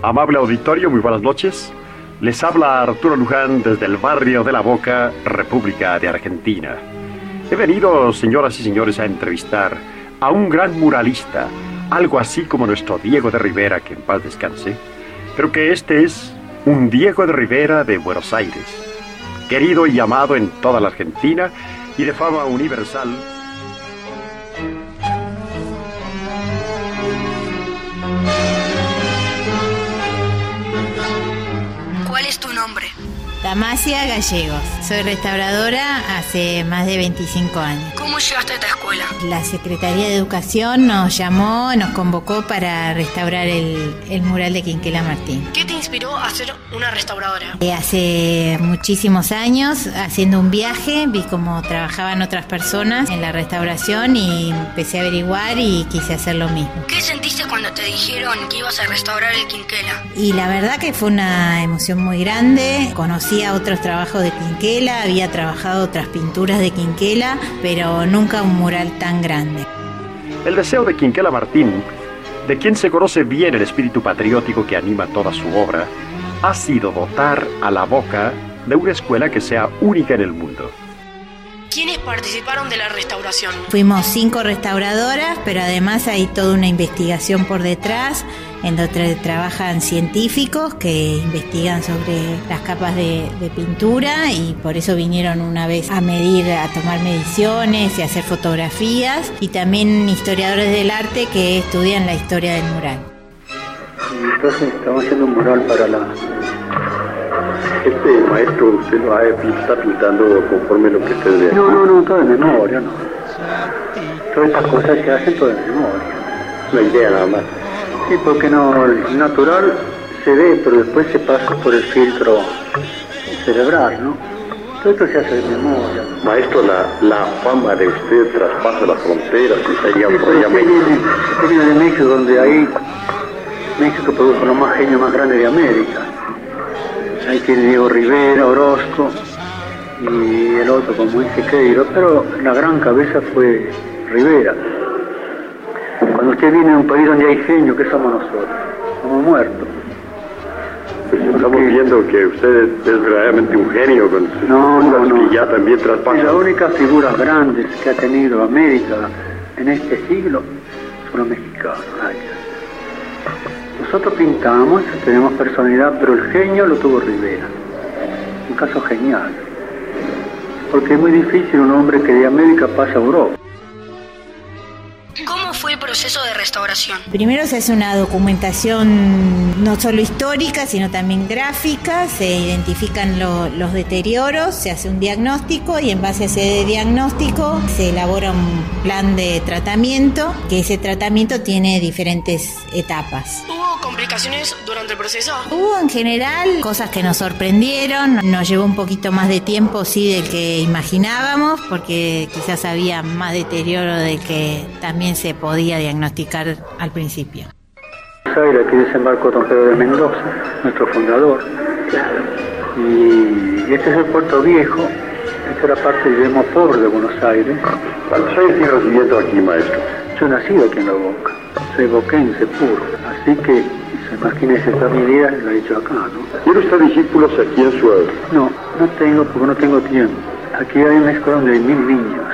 Amable auditorio, muy buenas noches. Les habla Arturo Luján desde el barrio de La Boca, República de Argentina. He venido, señoras y señores, a entrevistar a un gran muralista, algo así como nuestro Diego de Rivera, que en paz descanse, pero que este es un Diego de Rivera de Buenos Aires, querido y amado en toda la Argentina y de fama universal Damasia Gallegos. Soy restauradora hace más de 25 años. ¿Cómo llegaste a esta escuela? La Secretaría de Educación nos llamó, nos convocó para restaurar el, el mural de Quinquela Martín. ¿Qué te inspiró a ser una restauradora? Eh, Hace muchísimos años, haciendo un viaje, vi cómo trabajaban otras personas en la restauración y empecé a averiguar y quise hacer lo mismo. ¿Qué sentiste cuando te dijeron que ibas a restaurar el Quinquela? Y la verdad que fue una emoción muy grande. Conocía otros trabajos de Quinquela, había trabajado otras pinturas de Quinquela, pero nunca un mural tan grande. El deseo de Quinquela Martín, de quien se conoce bien el espíritu patriótico que anima toda su obra, ha sido dotar a la boca de una escuela que sea única en el mundo. ¿Quiénes participaron de la restauración? Fuimos cinco restauradoras, pero además hay toda una investigación por detrás, en donde trabajan científicos que investigan sobre las capas de, de pintura y por eso vinieron una vez a medir, a tomar mediciones y a hacer fotografías, y también historiadores del arte que estudian la historia del mural. Entonces estamos haciendo un mural para la... Este maestro, usted lo está pintando conforme lo que usted ve. No, no, no, todo de memoria, no. Todas estas cosas se hacen todo de memoria. La idea nada más. Sí, porque no, el natural se ve, pero después se pasa por el filtro cerebral, ¿no? Todo esto se hace de memoria. Maestro, la, la fama de usted traspasa las fronteras y sería por allá México. de México, donde ahí México produjo los más genios más grandes de América. Ahí tiene Diego Rivera, Orozco y el otro como es Siqueiro, pero la gran cabeza fue Rivera. Cuando usted viene a un país donde hay genio, ¿qué somos nosotros? Somos muertos. Pues estamos viendo que usted es verdaderamente un genio con sus No, no, no. que ya también Y traspasan. las únicas figuras grandes que ha tenido América en este siglo son los mexicanos. Nosotros pintamos, tenemos personalidad, pero el genio lo tuvo Rivera. Un caso genial. Porque es muy difícil un hombre que de América pasa a Europa. ¿Cómo fue el proceso de restauración? Primero se hace una documentación no solo histórica, sino también gráfica, se identifican lo- los deterioros, se hace un diagnóstico y en base a ese diagnóstico se elabora un plan de tratamiento, que ese tratamiento tiene diferentes etapas. ¿Hubo complicaciones durante el proceso? Hubo en general cosas que nos sorprendieron, nos llevó un poquito más de tiempo, sí, del que imaginábamos, porque quizás había más deterioro del que también se podía diagnosticar al principio. Buenos Aires, aquí desembarcó don Pedro de Mendoza, nuestro fundador. Y este es el puerto viejo, esta era parte, digamos, pobre de Buenos Aires. ¿Cuántos años tiene residiendo aquí, maestro? Yo he nacido aquí en La Boca, soy boquense puro, así que se imagínese toda mi vida lo he hecho acá, ¿no? ¿Tiene usted discípulos aquí en su... No, no tengo porque no tengo tiempo. Aquí hay una escuela donde hay mil niños.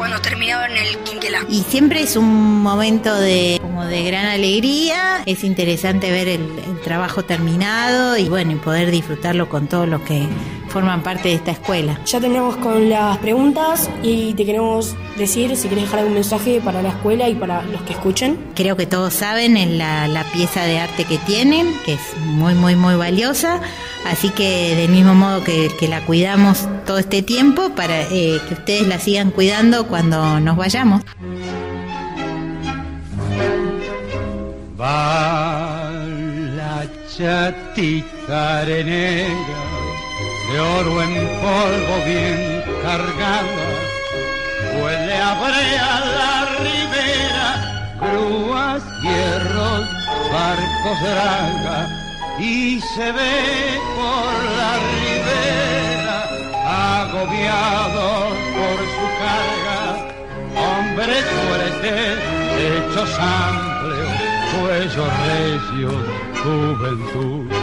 ¿Qué sintieron cuando terminaron el Quinquela? Y siempre es un momento de como de gran alegría, es interesante ver el, el trabajo terminado y bueno, y poder disfrutarlo con todos los que forman parte de esta escuela. Ya terminamos con las preguntas y te queremos decir si quieres dejar algún mensaje para la escuela y para los que escuchen. Creo que todos saben en la, la pieza de arte que tienen, que es muy, muy, muy valiosa. Así que del mismo modo que, que la cuidamos todo este tiempo, para eh, que ustedes la sigan cuidando cuando nos vayamos. Va la chatita arenera, de oro en polvo bien cargada, huele a brea la ribera, grúas, hierros, barcos draga, y se ve por la ribera, agobiado por su carga, hombres fuertes, hechos amplios, cuello recio, juventud